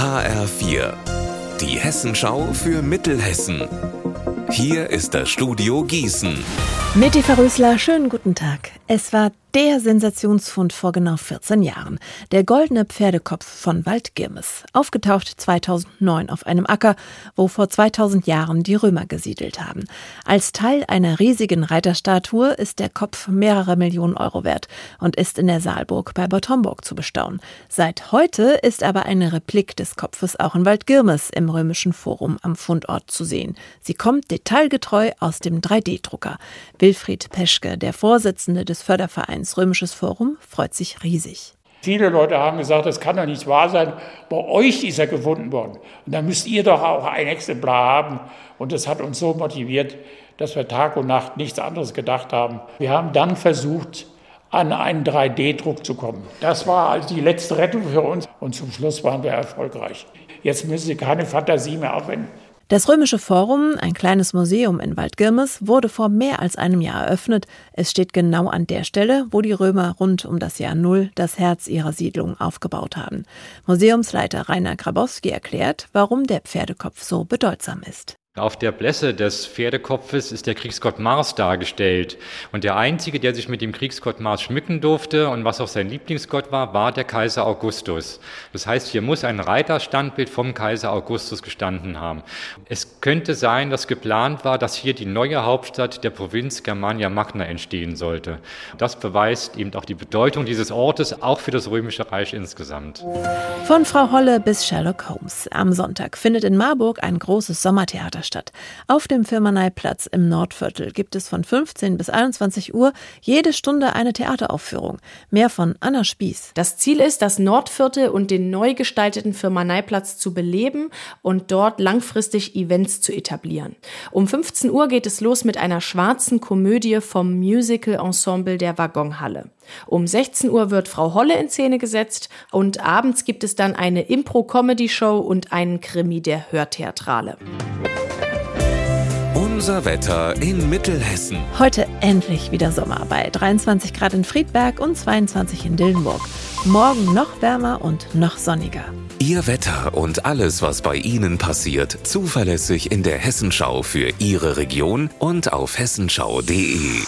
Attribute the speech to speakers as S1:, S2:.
S1: HR4, die Hessenschau für Mittelhessen. Hier ist das Studio Gießen.
S2: Mit Eva Rösler, schönen guten Tag. Es war der Sensationsfund vor genau 14 Jahren. Der goldene Pferdekopf von Waldgirmes. Aufgetaucht 2009 auf einem Acker, wo vor 2000 Jahren die Römer gesiedelt haben. Als Teil einer riesigen Reiterstatue ist der Kopf mehrere Millionen Euro wert und ist in der Saalburg bei Bad Homburg zu bestaunen. Seit heute ist aber eine Replik des Kopfes auch in Waldgirmes im Römischen Forum am Fundort zu sehen. Sie kommt detailgetreu aus dem 3D-Drucker. Wilfried Peschke, der Vorsitzende des Fördervereins Vereins Römisches Forum freut sich riesig.
S3: Viele Leute haben gesagt, das kann doch nicht wahr sein. Bei euch ist er gefunden worden. Und dann müsst ihr doch auch ein Exemplar haben. Und das hat uns so motiviert, dass wir Tag und Nacht nichts anderes gedacht haben. Wir haben dann versucht, an einen 3D-Druck zu kommen. Das war also die letzte Rettung für uns. Und zum Schluss waren wir erfolgreich. Jetzt müssen Sie keine Fantasie mehr aufwenden.
S2: Das Römische Forum, ein kleines Museum in Waldgirmes, wurde vor mehr als einem Jahr eröffnet. Es steht genau an der Stelle, wo die Römer rund um das Jahr Null das Herz ihrer Siedlung aufgebaut haben. Museumsleiter Rainer Grabowski erklärt, warum der Pferdekopf so bedeutsam ist.
S4: Auf der Blässe des Pferdekopfes ist der Kriegsgott Mars dargestellt. Und der Einzige, der sich mit dem Kriegsgott Mars schmücken durfte und was auch sein Lieblingsgott war, war der Kaiser Augustus. Das heißt, hier muss ein Reiterstandbild vom Kaiser Augustus gestanden haben. Es könnte sein, dass geplant war, dass hier die neue Hauptstadt der Provinz Germania Magna entstehen sollte. Das beweist eben auch die Bedeutung dieses Ortes, auch für das Römische Reich insgesamt.
S2: Von Frau Holle bis Sherlock Holmes. Am Sonntag findet in Marburg ein großes Sommertheater statt. Auf dem Firmaneiplatz im Nordviertel gibt es von 15 bis 21 Uhr jede Stunde eine Theateraufführung. Mehr von Anna Spieß.
S5: Das Ziel ist, das Nordviertel und den neu gestalteten Firmaneiplatz zu beleben und dort langfristig Events zu etablieren. Um 15 Uhr geht es los mit einer schwarzen Komödie vom Musical-Ensemble der Waggonhalle. Um 16 Uhr wird Frau Holle in Szene gesetzt und abends gibt es dann eine Impro-Comedy-Show und einen Krimi der Hörtheatrale.
S1: Unser Wetter in Mittelhessen.
S2: Heute endlich wieder Sommer bei 23 Grad in Friedberg und 22 in Dillenburg. Morgen noch wärmer und noch sonniger.
S1: Ihr Wetter und alles, was bei Ihnen passiert, zuverlässig in der Hessenschau für Ihre Region und auf hessenschau.de.